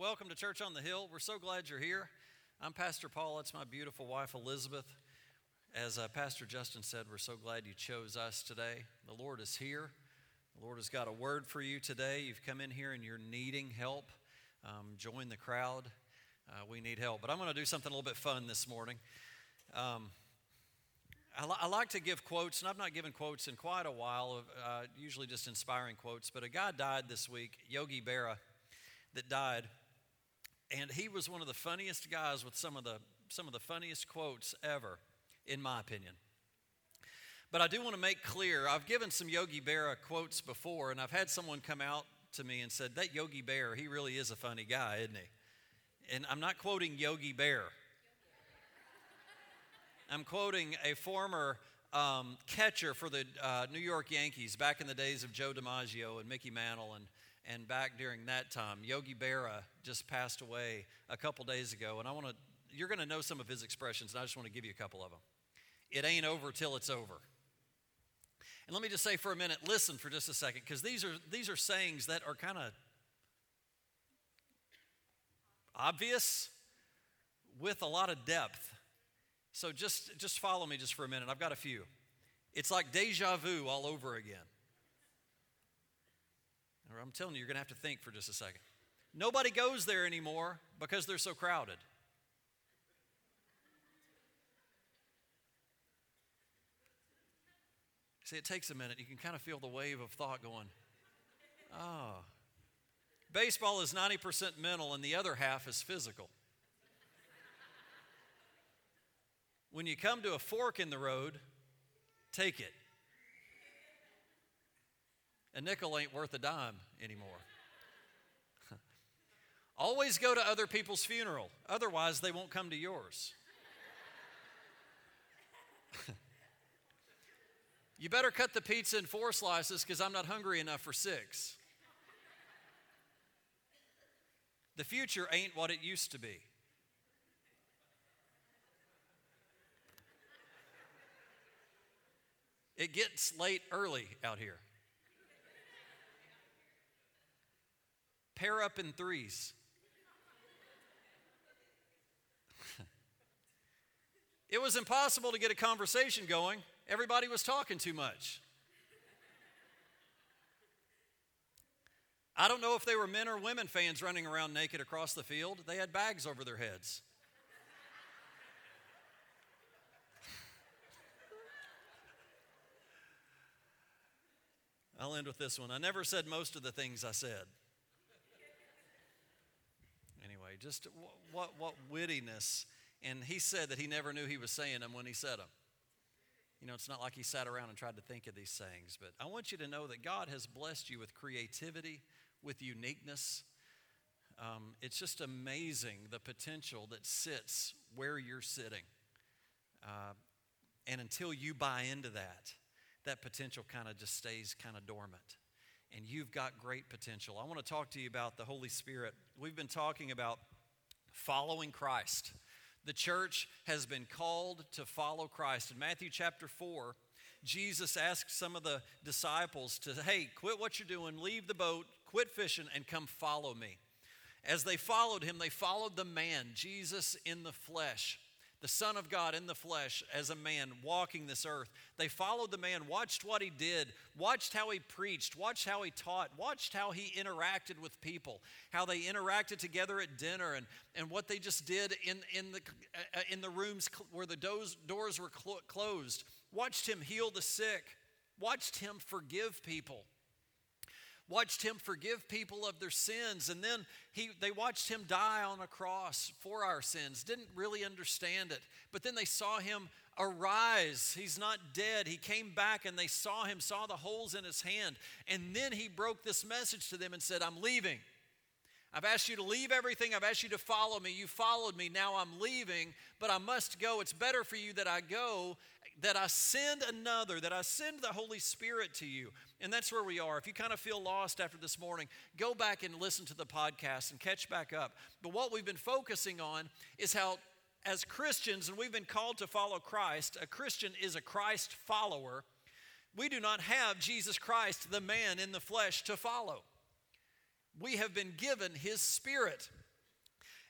welcome to Church on the Hill. We're so glad you're here. I'm Pastor Paul. It's my beautiful wife, Elizabeth. As uh, Pastor Justin said, we're so glad you chose us today. The Lord is here. The Lord has got a word for you today. You've come in here and you're needing help. Um, join the crowd. Uh, we need help. But I'm going to do something a little bit fun this morning. Um, I, li- I, like to give quotes, and I've not given quotes in quite a while, uh, usually just inspiring quotes. But a guy died this week, Yogi Berra that died. And he was one of the funniest guys with some of the, some of the funniest quotes ever, in my opinion. But I do want to make clear I've given some Yogi Berra quotes before, and I've had someone come out to me and said, That Yogi Bear, he really is a funny guy, isn't he? And I'm not quoting Yogi Bear. I'm quoting a former um, catcher for the uh, New York Yankees back in the days of Joe DiMaggio and Mickey Mantle and and back during that time, Yogi Berra just passed away a couple days ago. And I want to, you're going to know some of his expressions, and I just want to give you a couple of them. It ain't over till it's over. And let me just say for a minute, listen for just a second, because these are, these are sayings that are kind of obvious with a lot of depth. So just, just follow me just for a minute. I've got a few. It's like deja vu all over again. I'm telling you, you're going to have to think for just a second. Nobody goes there anymore because they're so crowded. See, it takes a minute. You can kind of feel the wave of thought going, oh. Baseball is 90% mental and the other half is physical. When you come to a fork in the road, take it. A nickel ain't worth a dime anymore. Always go to other people's funeral, otherwise, they won't come to yours. you better cut the pizza in four slices because I'm not hungry enough for six. The future ain't what it used to be. It gets late early out here. Pair up in threes. it was impossible to get a conversation going. Everybody was talking too much. I don't know if they were men or women fans running around naked across the field. They had bags over their heads. I'll end with this one. I never said most of the things I said Just what, what wittiness. And he said that he never knew he was saying them when he said them. You know, it's not like he sat around and tried to think of these things, but I want you to know that God has blessed you with creativity, with uniqueness. Um, it's just amazing the potential that sits where you're sitting. Uh, and until you buy into that, that potential kind of just stays kind of dormant and you've got great potential. I want to talk to you about the Holy Spirit. We've been talking about following Christ. The church has been called to follow Christ. In Matthew chapter 4, Jesus asked some of the disciples to, hey, quit what you're doing, leave the boat, quit fishing, and come follow me. As they followed him, they followed the man, Jesus in the flesh the Son of God in the flesh as a man walking this earth. They followed the man, watched what he did, watched how he preached, watched how he taught, watched how he interacted with people, how they interacted together at dinner, and, and what they just did in, in, the, uh, in the rooms where the doors, doors were cl- closed. Watched him heal the sick, watched him forgive people watched him forgive people of their sins and then he, they watched him die on a cross for our sins didn't really understand it but then they saw him arise he's not dead he came back and they saw him saw the holes in his hand and then he broke this message to them and said i'm leaving I've asked you to leave everything. I've asked you to follow me. You followed me. Now I'm leaving, but I must go. It's better for you that I go, that I send another, that I send the Holy Spirit to you. And that's where we are. If you kind of feel lost after this morning, go back and listen to the podcast and catch back up. But what we've been focusing on is how, as Christians, and we've been called to follow Christ, a Christian is a Christ follower. We do not have Jesus Christ, the man in the flesh, to follow. We have been given his spirit.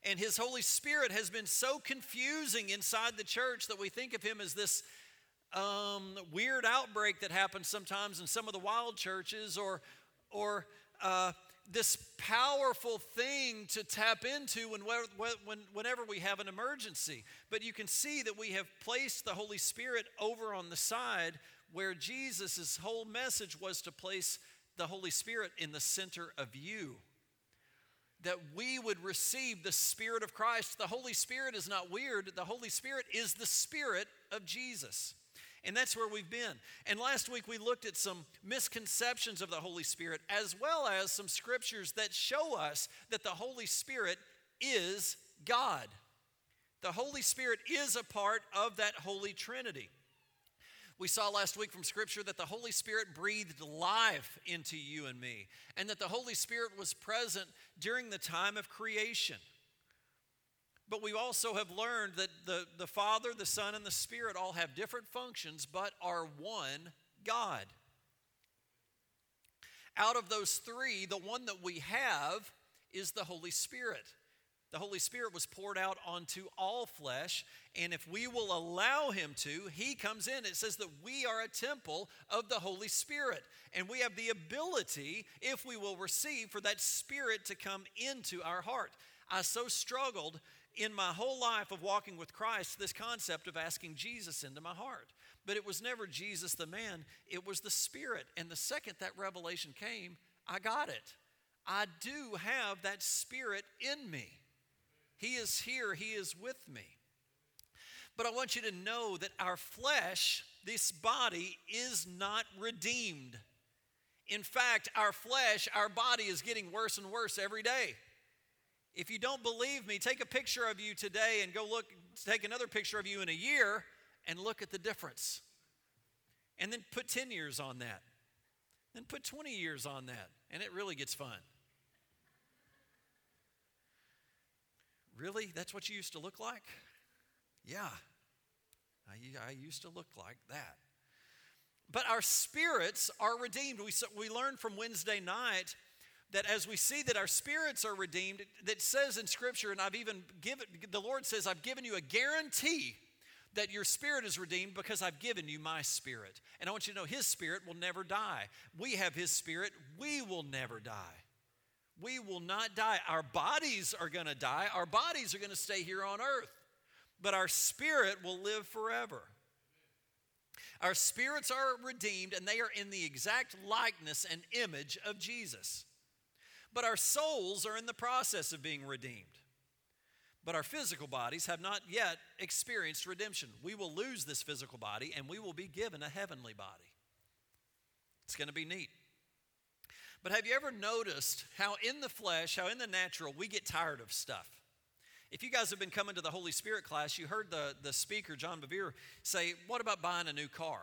And his Holy Spirit has been so confusing inside the church that we think of him as this um, weird outbreak that happens sometimes in some of the wild churches or, or uh, this powerful thing to tap into when, when, whenever we have an emergency. But you can see that we have placed the Holy Spirit over on the side where Jesus' whole message was to place the Holy Spirit in the center of you. That we would receive the Spirit of Christ. The Holy Spirit is not weird, the Holy Spirit is the Spirit of Jesus. And that's where we've been. And last week we looked at some misconceptions of the Holy Spirit as well as some scriptures that show us that the Holy Spirit is God. The Holy Spirit is a part of that Holy Trinity. We saw last week from Scripture that the Holy Spirit breathed life into you and me, and that the Holy Spirit was present during the time of creation. But we also have learned that the, the Father, the Son, and the Spirit all have different functions, but are one God. Out of those three, the one that we have is the Holy Spirit. The Holy Spirit was poured out onto all flesh, and if we will allow Him to, He comes in. It says that we are a temple of the Holy Spirit, and we have the ability, if we will receive, for that Spirit to come into our heart. I so struggled in my whole life of walking with Christ this concept of asking Jesus into my heart. But it was never Jesus the man, it was the Spirit. And the second that revelation came, I got it. I do have that Spirit in me. He is here, He is with me. But I want you to know that our flesh, this body, is not redeemed. In fact, our flesh, our body is getting worse and worse every day. If you don't believe me, take a picture of you today and go look, take another picture of you in a year and look at the difference. And then put 10 years on that. Then put 20 years on that. And it really gets fun. Really? That's what you used to look like? Yeah. I, I used to look like that. But our spirits are redeemed. We, we learned from Wednesday night that as we see that our spirits are redeemed, that says in Scripture, and I've even given, the Lord says, I've given you a guarantee that your spirit is redeemed because I've given you my spirit. And I want you to know His spirit will never die. We have His spirit, we will never die. We will not die. Our bodies are going to die, our bodies are going to stay here on earth, but our spirit will live forever. Our spirits are redeemed and they are in the exact likeness and image of Jesus. But our souls are in the process of being redeemed. But our physical bodies have not yet experienced redemption. We will lose this physical body and we will be given a heavenly body. It's going to be neat. But have you ever noticed how in the flesh, how in the natural, we get tired of stuff? If you guys have been coming to the Holy Spirit class, you heard the, the speaker, John Bevere, say, What about buying a new car?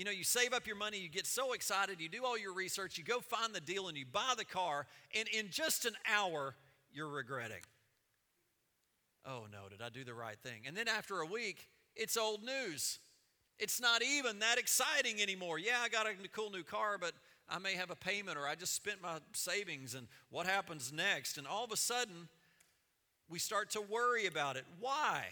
You know, you save up your money, you get so excited, you do all your research, you go find the deal, and you buy the car, and in just an hour, you're regretting. Oh no, did I do the right thing? And then after a week, it's old news. It's not even that exciting anymore. Yeah, I got a cool new car, but I may have a payment or I just spent my savings, and what happens next? And all of a sudden, we start to worry about it. Why?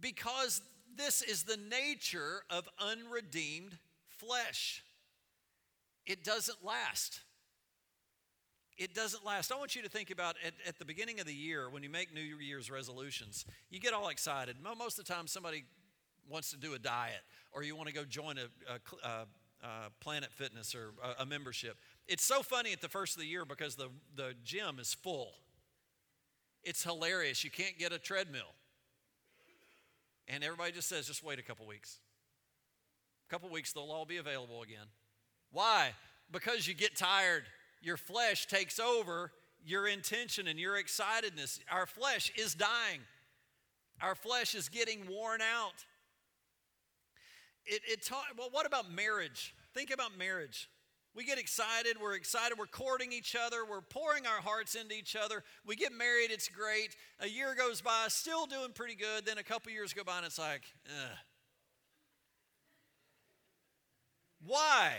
Because this is the nature of unredeemed flesh. It doesn't last. It doesn't last. I want you to think about at, at the beginning of the year when you make New Year's resolutions, you get all excited. Most of the time, somebody wants to do a diet or you want to go join a, a, a, a Planet Fitness or a, membership. It's so funny at the first of the year because the, the gym is full. It's hilarious. You can't get a treadmill. And everybody just says, just wait a couple weeks. A couple weeks, they'll all be available again. Why? Because you get tired. Your flesh takes over your intention and your excitedness. Our flesh is dying, our flesh is getting worn out. It, it well, what about marriage? Think about marriage. We get excited, we're excited, we're courting each other, we're pouring our hearts into each other. We get married, it's great. A year goes by, still doing pretty good. Then a couple years go by, and it's like, Ugh. Why?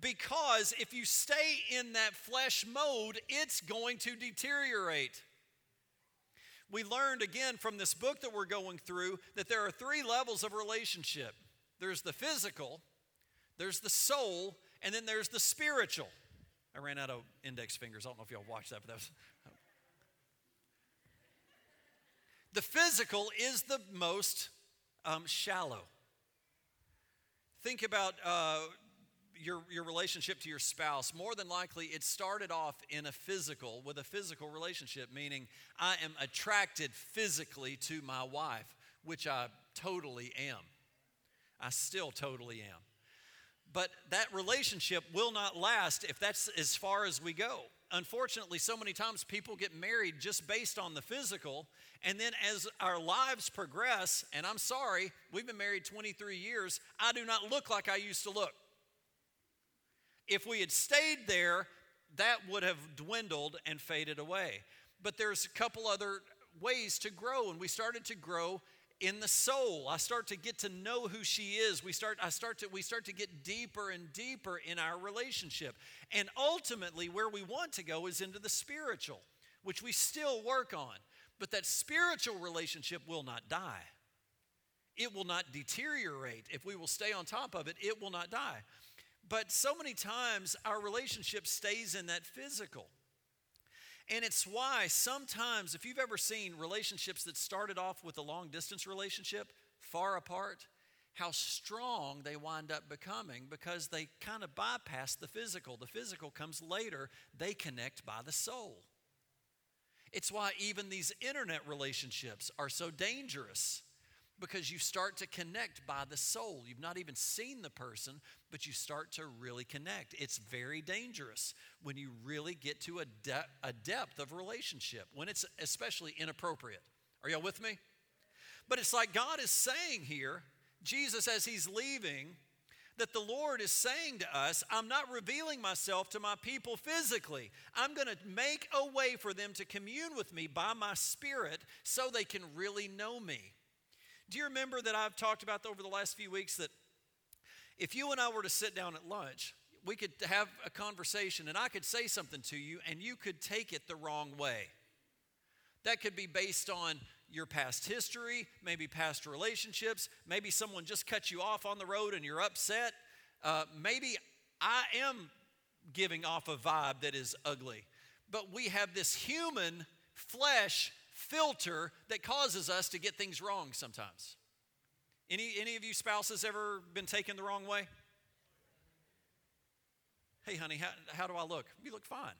Because if you stay in that flesh mode, it's going to deteriorate. We learned again from this book that we're going through that there are three levels of relationship there's the physical, there's the soul, and then there's the spiritual. I ran out of index fingers. I don't know if y'all watched that, but that was. The physical is the most um, shallow. Think about uh, your, your relationship to your spouse. More than likely, it started off in a physical, with a physical relationship, meaning I am attracted physically to my wife, which I totally am. I still totally am. But that relationship will not last if that's as far as we go. Unfortunately, so many times people get married just based on the physical. And then as our lives progress, and I'm sorry, we've been married 23 years, I do not look like I used to look. If we had stayed there, that would have dwindled and faded away. But there's a couple other ways to grow, and we started to grow in the soul. I start to get to know who she is. We start, I start to, we start to get deeper and deeper in our relationship. And ultimately, where we want to go is into the spiritual, which we still work on. But that spiritual relationship will not die. It will not deteriorate. If we will stay on top of it, it will not die. But so many times our relationship stays in that physical. And it's why sometimes, if you've ever seen relationships that started off with a long distance relationship, far apart, how strong they wind up becoming because they kind of bypass the physical. The physical comes later, they connect by the soul. It's why even these internet relationships are so dangerous because you start to connect by the soul. You've not even seen the person, but you start to really connect. It's very dangerous when you really get to a, de- a depth of relationship, when it's especially inappropriate. Are y'all with me? But it's like God is saying here, Jesus, as he's leaving, that the Lord is saying to us, I'm not revealing myself to my people physically. I'm going to make a way for them to commune with me by my Spirit so they can really know me. Do you remember that I've talked about over the last few weeks that if you and I were to sit down at lunch, we could have a conversation and I could say something to you and you could take it the wrong way. That could be based on your past history, maybe past relationships, maybe someone just cut you off on the road and you're upset. Uh, maybe I am giving off a vibe that is ugly. But we have this human flesh filter that causes us to get things wrong sometimes. Any, any of you spouses ever been taken the wrong way? Hey, honey, how, how do I look? You look fine.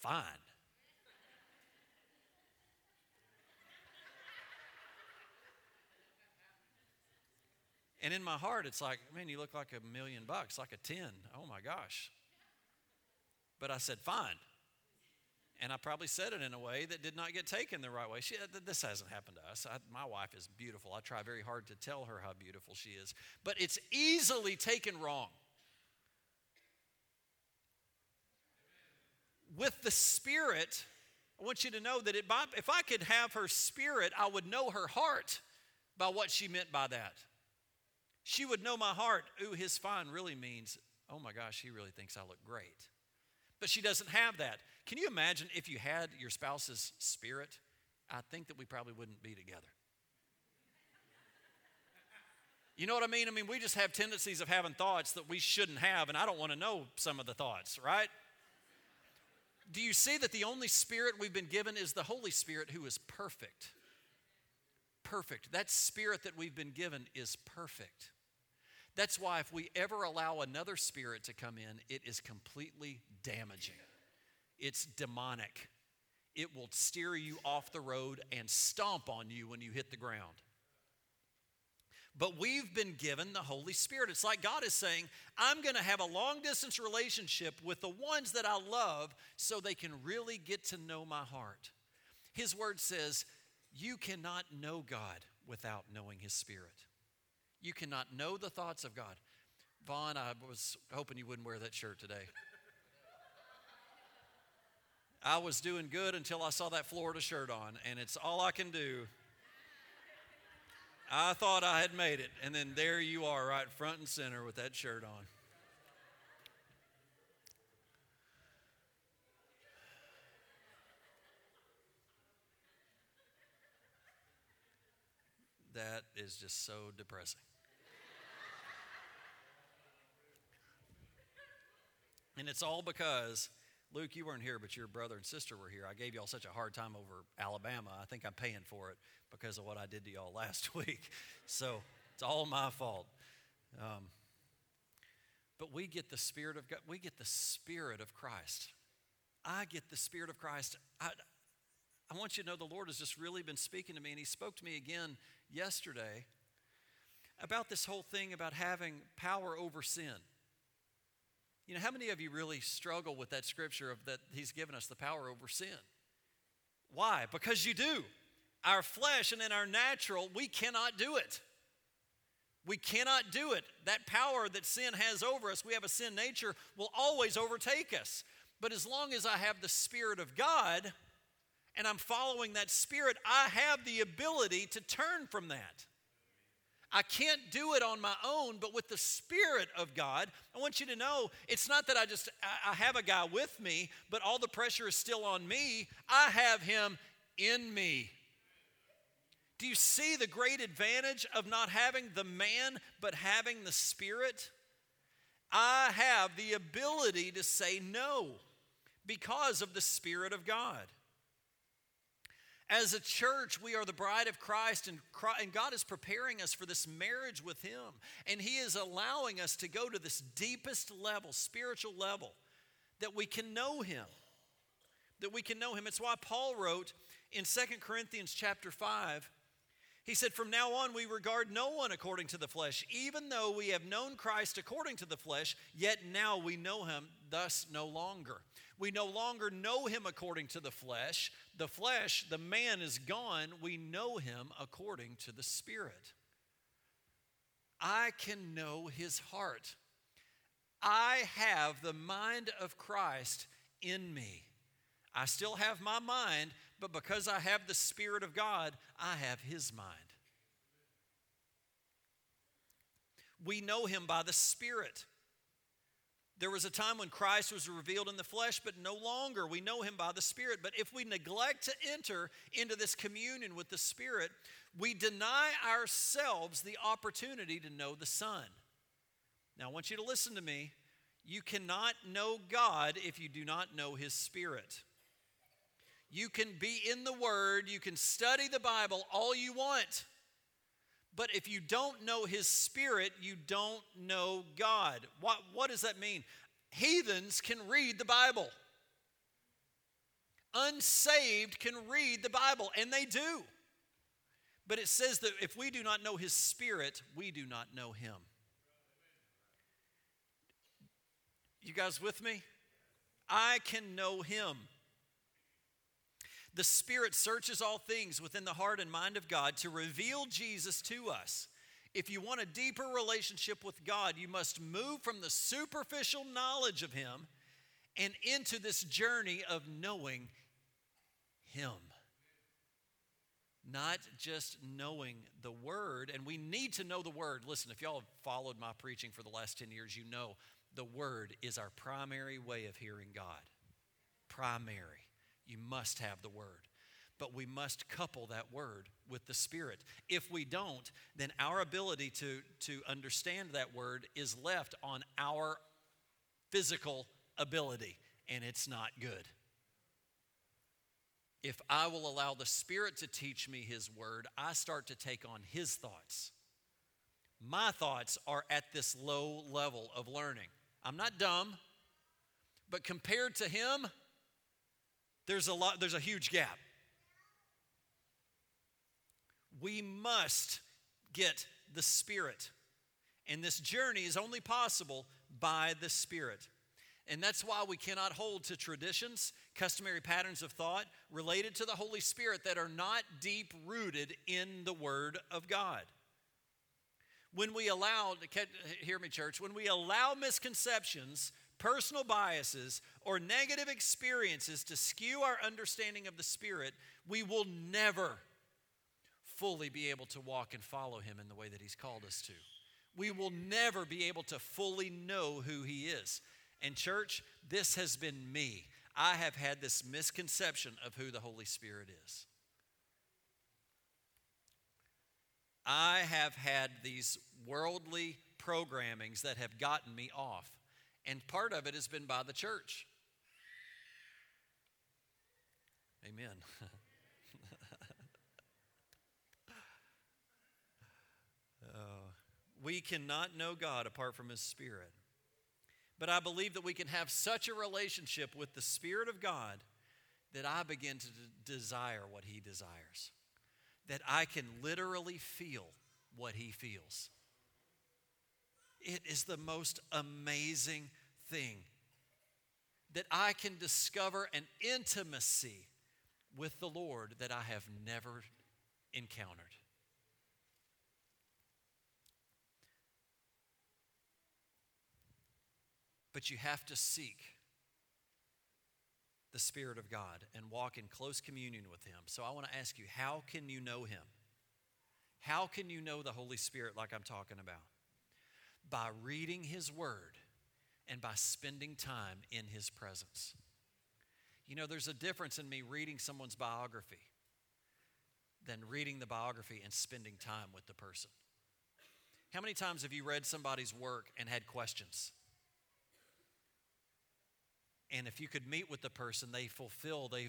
Fine. And in my heart, it's like, man, you look like a million bucks, like a 10. Oh my gosh. But I said, fine. And I probably said it in a way that did not get taken the right way. She, uh, this hasn't happened to us. I, my wife is beautiful. I try very hard to tell her how beautiful she is. But it's easily taken wrong. With the Spirit, I want you to know that it, if I could have her spirit, I would know her heart by what she meant by that. She would know my heart. Ooh, his fine really means, oh my gosh, he really thinks I look great. But she doesn't have that. Can you imagine if you had your spouse's spirit? I think that we probably wouldn't be together. You know what I mean? I mean, we just have tendencies of having thoughts that we shouldn't have, and I don't want to know some of the thoughts, right? Do you see that the only spirit we've been given is the Holy Spirit who is perfect? Perfect. That spirit that we've been given is perfect. That's why if we ever allow another spirit to come in, it is completely damaging. It's demonic. It will steer you off the road and stomp on you when you hit the ground. But we've been given the Holy Spirit. It's like God is saying, I'm going to have a long distance relationship with the ones that I love so they can really get to know my heart. His word says, You cannot know God without knowing His Spirit. You cannot know the thoughts of God. Vaughn, I was hoping you wouldn't wear that shirt today. I was doing good until I saw that Florida shirt on, and it's all I can do. I thought I had made it, and then there you are, right front and center with that shirt on. That is just so depressing. And it's all because Luke, you weren't here, but your brother and sister were here. I gave y'all such a hard time over Alabama. I think I'm paying for it because of what I did to y'all last week. So it's all my fault. Um, but we get the Spirit of God, we get the Spirit of Christ. I get the Spirit of Christ. I, I want you to know the Lord has just really been speaking to me, and He spoke to me again yesterday about this whole thing about having power over sin. You know, how many of you really struggle with that scripture of that He's given us the power over sin? Why? Because you do. Our flesh and in our natural, we cannot do it. We cannot do it. That power that sin has over us, we have a sin nature, will always overtake us. But as long as I have the Spirit of God and I'm following that Spirit, I have the ability to turn from that. I can't do it on my own, but with the Spirit of God, I want you to know it's not that I just I have a guy with me, but all the pressure is still on me. I have him in me. Do you see the great advantage of not having the man, but having the Spirit? I have the ability to say no because of the Spirit of God. As a church, we are the bride of Christ, and, God is preparing us for this marriage with Him. And He is allowing us to go to this deepest level, spiritual level, that we can know Him. That we can know Him. It's why Paul wrote in Second Corinthians chapter 5, he said, From now on, we regard no one according to the flesh. Even though we have known Christ according to the flesh, yet now we know Him thus no longer. We no longer know him according to the flesh. The flesh, the man is gone. We know him according to the Spirit. I can know his heart. I have the mind of Christ in me. I still have my mind, but because I have the Spirit of God, I have his mind. We know him by the Spirit. There was a time when Christ was revealed in the flesh, but no longer. We know him by the Spirit. But if we neglect to enter into this communion with the Spirit, we deny ourselves the opportunity to know the Son. Now, I want you to listen to me. You cannot know God if you do not know his Spirit. You can be in the Word, you can study the Bible all you want. But if you don't know his spirit, you don't know God. What, what does that mean? Heathens can read the Bible. Unsaved can read the Bible, and they do. But it says that if we do not know his spirit, we do not know him. You guys with me? I can know him. The Spirit searches all things within the heart and mind of God to reveal Jesus to us. If you want a deeper relationship with God, you must move from the superficial knowledge of Him and into this journey of knowing Him. Not just knowing the Word, and we need to know the Word. Listen, if y'all have followed my preaching for the last 10 years, you know the Word is our primary way of hearing God. Primary. You must have the Word. But we must couple that Word with the Spirit. If we don't, then our ability to, to understand that Word is left on our physical ability, and it's not good. If I will allow the Spirit to teach me His Word, I start to take on His thoughts. My thoughts are at this low level of learning. I'm not dumb, but compared to Him, there's a lot there's a huge gap. We must get the spirit. And this journey is only possible by the spirit. And that's why we cannot hold to traditions customary patterns of thought related to the holy spirit that are not deep rooted in the word of god. When we allow hear me church when we allow misconceptions personal biases, or negative experiences to skew our understanding of the Spirit, we will never fully be able to walk and follow Him in the way that He's called us to. We will never be able to fully know who He is. And, church, this has been me. I have had this misconception of who the Holy Spirit is. I have had these worldly programmings that have gotten me off. And part of it has been by the church. Amen. uh, we cannot know God apart from His Spirit. But I believe that we can have such a relationship with the Spirit of God that I begin to desire what He desires, that I can literally feel what He feels. It is the most amazing thing that I can discover an intimacy with the Lord that I have never encountered. But you have to seek the Spirit of God and walk in close communion with Him. So I want to ask you how can you know Him? How can you know the Holy Spirit like I'm talking about? By reading His Word and by spending time in His presence. You know, there's a difference in me reading someone's biography than reading the biography and spending time with the person. How many times have you read somebody's work and had questions? And if you could meet with the person, they fulfill, they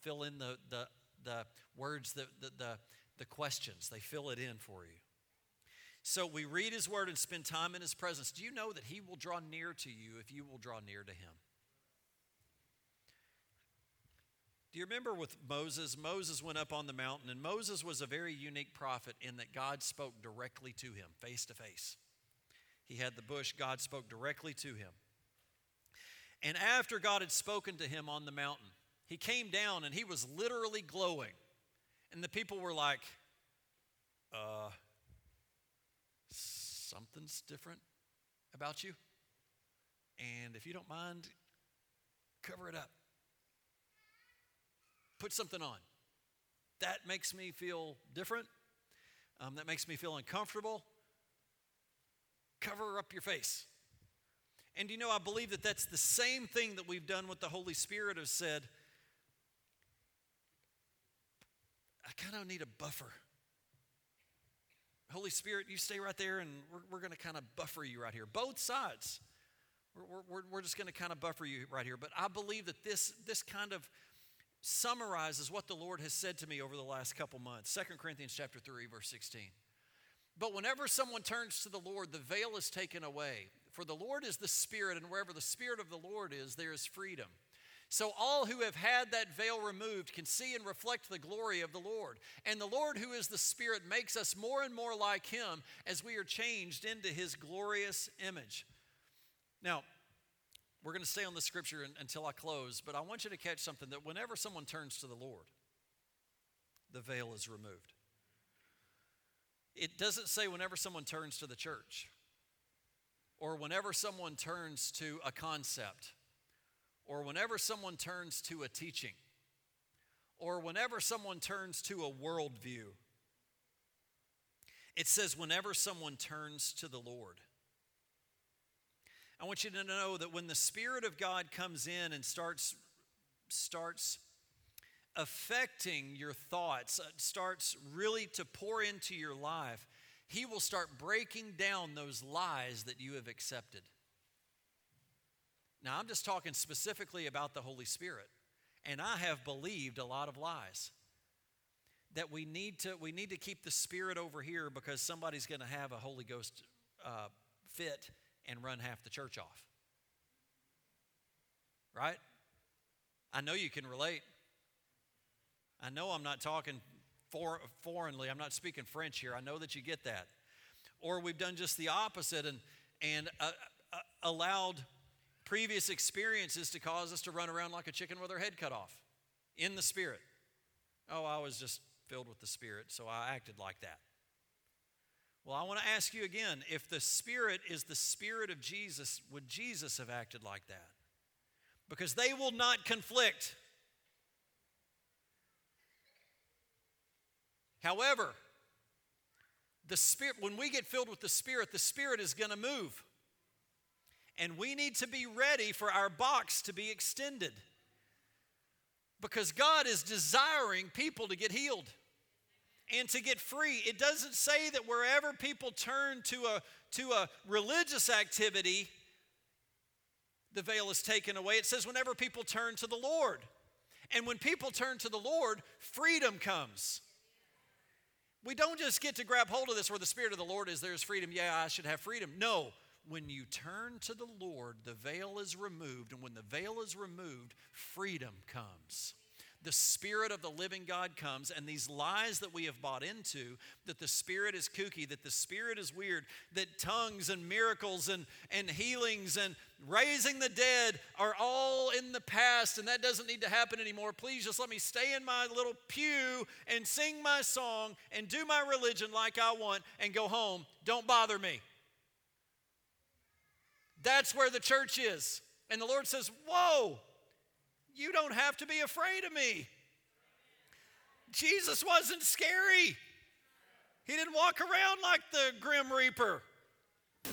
fill in the, the, the words, the, the, the, the questions, they fill it in for you. So we read his word and spend time in his presence. Do you know that he will draw near to you if you will draw near to him? Do you remember with Moses? Moses went up on the mountain, and Moses was a very unique prophet in that God spoke directly to him, face to face. He had the bush, God spoke directly to him. And after God had spoken to him on the mountain, he came down and he was literally glowing. And the people were like, uh, something's different about you. And if you don't mind, cover it up put something on. That makes me feel different. Um, that makes me feel uncomfortable. Cover up your face. And you know, I believe that that's the same thing that we've done with the Holy Spirit, has said, I kind of need a buffer. Holy Spirit, you stay right there, and we're, we're going to kind of buffer you right here. Both sides. We're, we're, we're just going to kind of buffer you right here. But I believe that this, this kind of summarizes what the Lord has said to me over the last couple months. 2 Corinthians chapter 3 verse 16. But whenever someone turns to the Lord, the veil is taken away. For the Lord is the Spirit, and wherever the Spirit of the Lord is, there is freedom. So all who have had that veil removed can see and reflect the glory of the Lord. And the Lord, who is the Spirit, makes us more and more like Him as we are changed into His glorious image. Now, we're going to stay on the scripture until I close, but I want you to catch something that whenever someone turns to the Lord, the veil is removed. It doesn't say whenever someone turns to the church, or whenever someone turns to a concept, or whenever someone turns to a teaching, or whenever someone turns to a worldview. It says whenever someone turns to the Lord. I want you to know that when the Spirit of God comes in and starts, starts affecting your thoughts, uh, starts really to pour into your life, He will start breaking down those lies that you have accepted. Now, I'm just talking specifically about the Holy Spirit, and I have believed a lot of lies. That we need to we need to keep the Spirit over here because somebody's going to have a Holy Ghost uh, fit and run half the church off. Right? I know you can relate. I know I'm not talking for, foreignly, I'm not speaking French here. I know that you get that. Or we've done just the opposite and, and uh, uh, allowed previous experiences to cause us to run around like a chicken with our head cut off in the Spirit. Oh, I was just filled with the Spirit, so I acted like that. Well, I want to ask you again if the Spirit is the Spirit of Jesus, would Jesus have acted like that? Because they will not conflict. However, the Spirit, when we get filled with the Spirit, the Spirit is going to move. And we need to be ready for our box to be extended. Because God is desiring people to get healed. and to get free. It doesn't say that wherever people turn to a, to a religious activity, the veil is taken away. It says whenever people turn to the Lord. And when people turn to the Lord, freedom comes. We don't just get to grab hold of this where the Spirit of the Lord is, there's freedom. Yeah, I should have freedom. No, when you turn to the Lord, the veil is removed. And when the veil is removed, freedom comes the Spirit of the living God comes, and these lies that we have bought into that the Spirit is kooky, that the Spirit is weird, that tongues and miracles and, and healings and raising the dead are all in the past, and that doesn't need to happen anymore. Please just let me stay in my little pew and sing my song and do my religion like I want and go home. Don't bother me. That's where the church is. And the Lord says, Whoa, you don't have to be afraid of me. Jesus wasn't scary. He didn't walk around like the Grim Reaper. I'm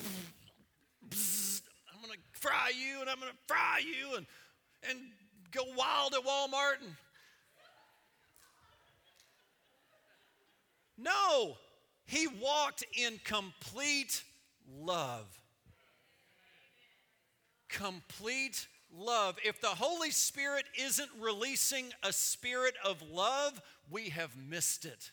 going to fry you and I'm going to fry you and, and go wild at Walmart. And... No, he walked in complete love. Complete love. If the Holy Spirit isn't releasing a spirit of love, we have missed it.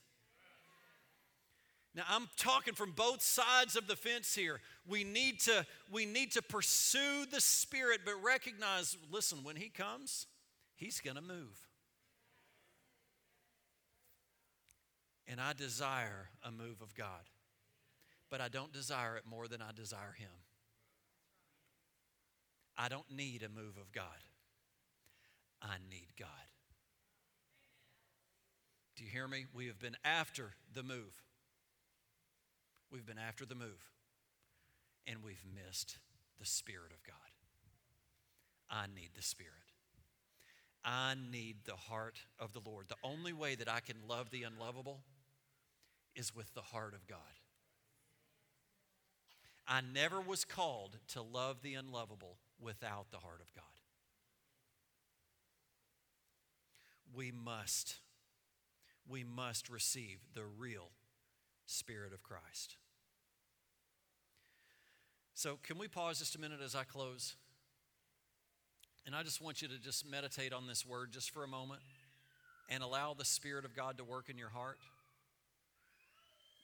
Now I'm talking from both sides of the fence here. We need to we need to pursue the spirit but recognize listen when he comes, he's going to move. And I desire a move of God. But I don't desire it more than I desire him. I don't need a move of God. I need God. Do you hear me? We have been after the move. We've been after the move. And we've missed the Spirit of God. I need the Spirit. I need the heart of the Lord. The only way that I can love the unlovable is with the heart of God. I never was called to love the unlovable without the heart of God. We must, we must receive the real Spirit of Christ. So, can we pause just a minute as I close? And I just want you to just meditate on this word just for a moment and allow the Spirit of God to work in your heart.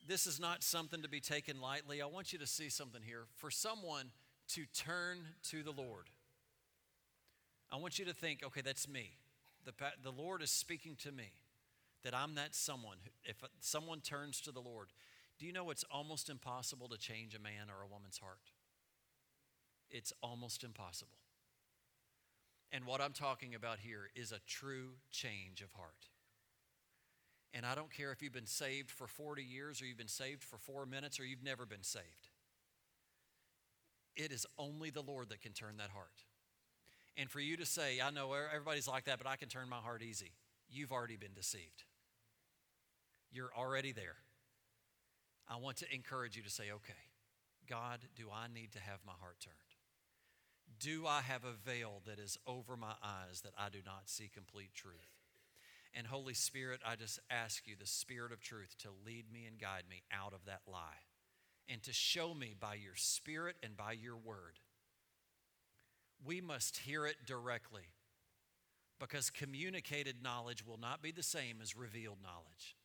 This is not something to be taken lightly. I want you to see something here. For someone, to turn to the Lord. I want you to think, okay, that's me. The, the Lord is speaking to me that I'm that someone. If someone turns to the Lord, do you know it's almost impossible to change a man or a woman's heart? It's almost impossible. And what I'm talking about here is a true change of heart. And I don't care if you've been saved for 40 years or you've been saved for four minutes or you've never been saved. It is only the Lord that can turn that heart. And for you to say, I know er, everybody's like that, but I can turn my heart easy, you've already been deceived. You're already there. I want to encourage you to say, okay, God, do I need to have my heart turned? Do I have a veil that is over my eyes that I do not see complete truth? And Holy Spirit, I just ask you, the Spirit of truth, to lead me and guide me out of that lie and to show me by your Spirit and by your word. We must hear it directly because communicated knowledge will not be the same as revealed knowledge.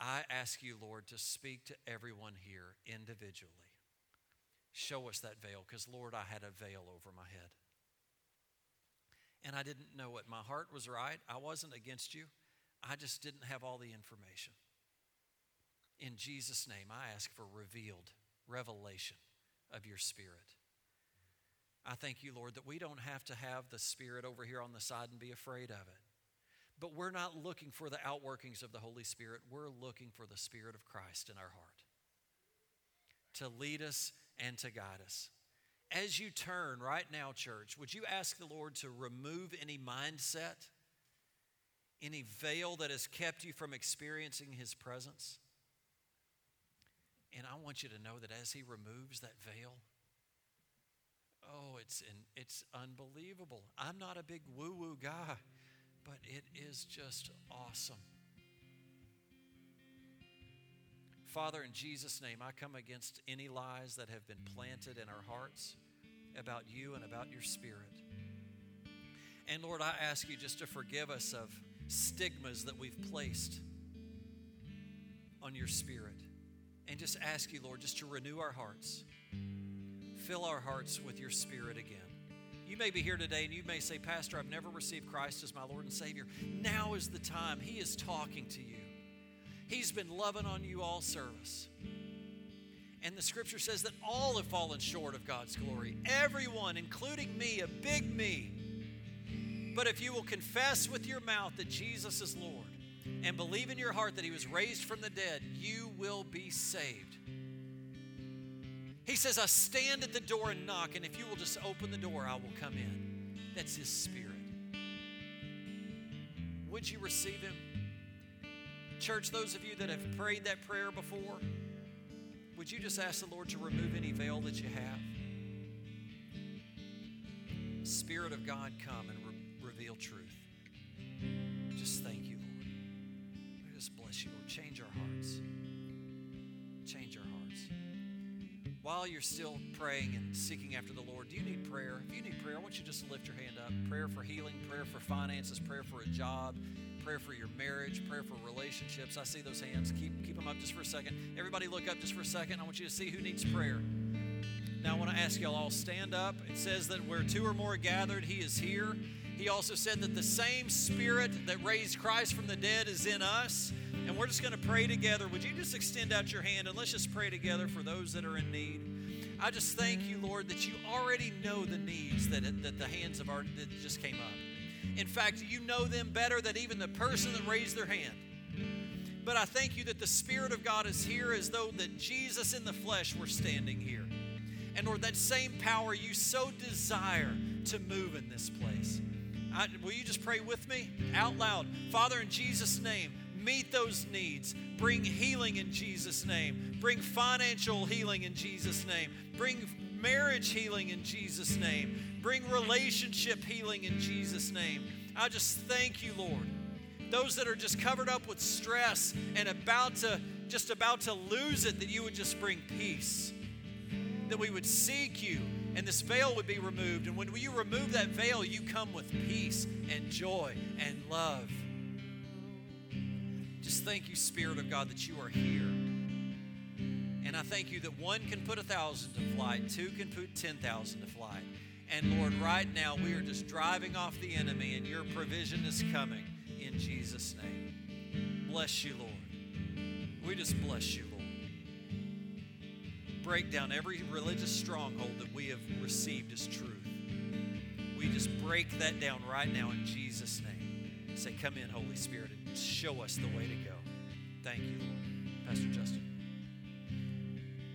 I ask you, Lord, to speak to everyone here individually. Show us that veil because, Lord, I had a veil over my head. And I didn't know it. My heart was right. I wasn't against you. I just didn't have all the information. In Jesus' name, I ask for revealed revelation of your Spirit. I thank you, Lord, that we don't have to have the Spirit over here on the side and be afraid of it. But we're not looking for the outworkings of the Holy Spirit. We're looking for the Spirit of Christ in our heart to lead us and to guide us. As you turn right now, church, would you ask the Lord to remove any mindset, any veil that has kept you from experiencing His presence? And I want you to know that as he removes that veil, oh, it's, in, it's unbelievable. I'm not a big woo woo guy, but it is just awesome. Father, in Jesus' name, I come against any lies that have been planted in our hearts about you and about your Spirit. And Lord, I ask you just to forgive us of stigmas that we've placed on your Spirit. And just ask you, Lord, just to renew our hearts. Fill our hearts with your Spirit again. You may be here today and you may say, Pastor, I've never received Christ as my Lord and Savior. Now is the time. He is talking to you. He's been loving on you all service. And the scripture says that all have fallen short of God's glory. Everyone, including me, a big me. But if you will confess with your mouth that Jesus is Lord and believe in your heart that he was raised from the dead, you will be saved. He says, I stand at the door and knock, and if you will just open the door, I will come in. That's his spirit. Would you receive him? Church, those of you that have prayed that prayer before, would you just ask the Lord to remove any veil that you have? Spirit of God, come and re- reveal truth. Just thank you, Bless you, Lord. Change our hearts. Change our hearts. While you're still praying and seeking after the Lord, do you need prayer? If you need prayer, I want you just to lift your hand up. Prayer for healing, prayer for finances, prayer for a job, prayer for your marriage, prayer for relationships. I see those hands. Keep, keep them up just for a second. Everybody, look up just for a second. I want you to see who needs prayer. Now, I want to ask y'all all stand up. It says that where two or more are gathered, He is here. He also said that the same Spirit that raised Christ from the dead is in us. And we're just going to pray together. Would you just extend out your hand and let's just pray together for those that are in need? I just thank you, Lord, that you already know the needs that, that the hands of our that just came up. In fact, you know them better than even the person that raised their hand. But I thank you that the Spirit of God is here as though that Jesus in the flesh were standing here. And Lord, that same power you so desire to move in this place. I, will you just pray with me out loud? Father, in Jesus' name, meet those needs. Bring healing in Jesus' name. Bring financial healing in Jesus' name. Bring marriage healing in Jesus' name. Bring relationship healing in Jesus' name. I just thank you, Lord. Those that are just covered up with stress and about to just about to lose it, that you would just bring peace. That we would seek you and this veil would be removed. And when you remove that veil, you come with peace and joy and love. Just thank you, Spirit of God, that you are here. And I thank you that one can put a thousand to flight, two can put 10,000 to flight. And Lord, right now we are just driving off the enemy, and your provision is coming in Jesus' name. Bless you, Lord. We just bless you, Lord. Break down every religious stronghold that we have received as truth. We just break that down right now in Jesus' name. Say, Come in, Holy Spirit, show us the way to go. Thank you. Pastor Justin.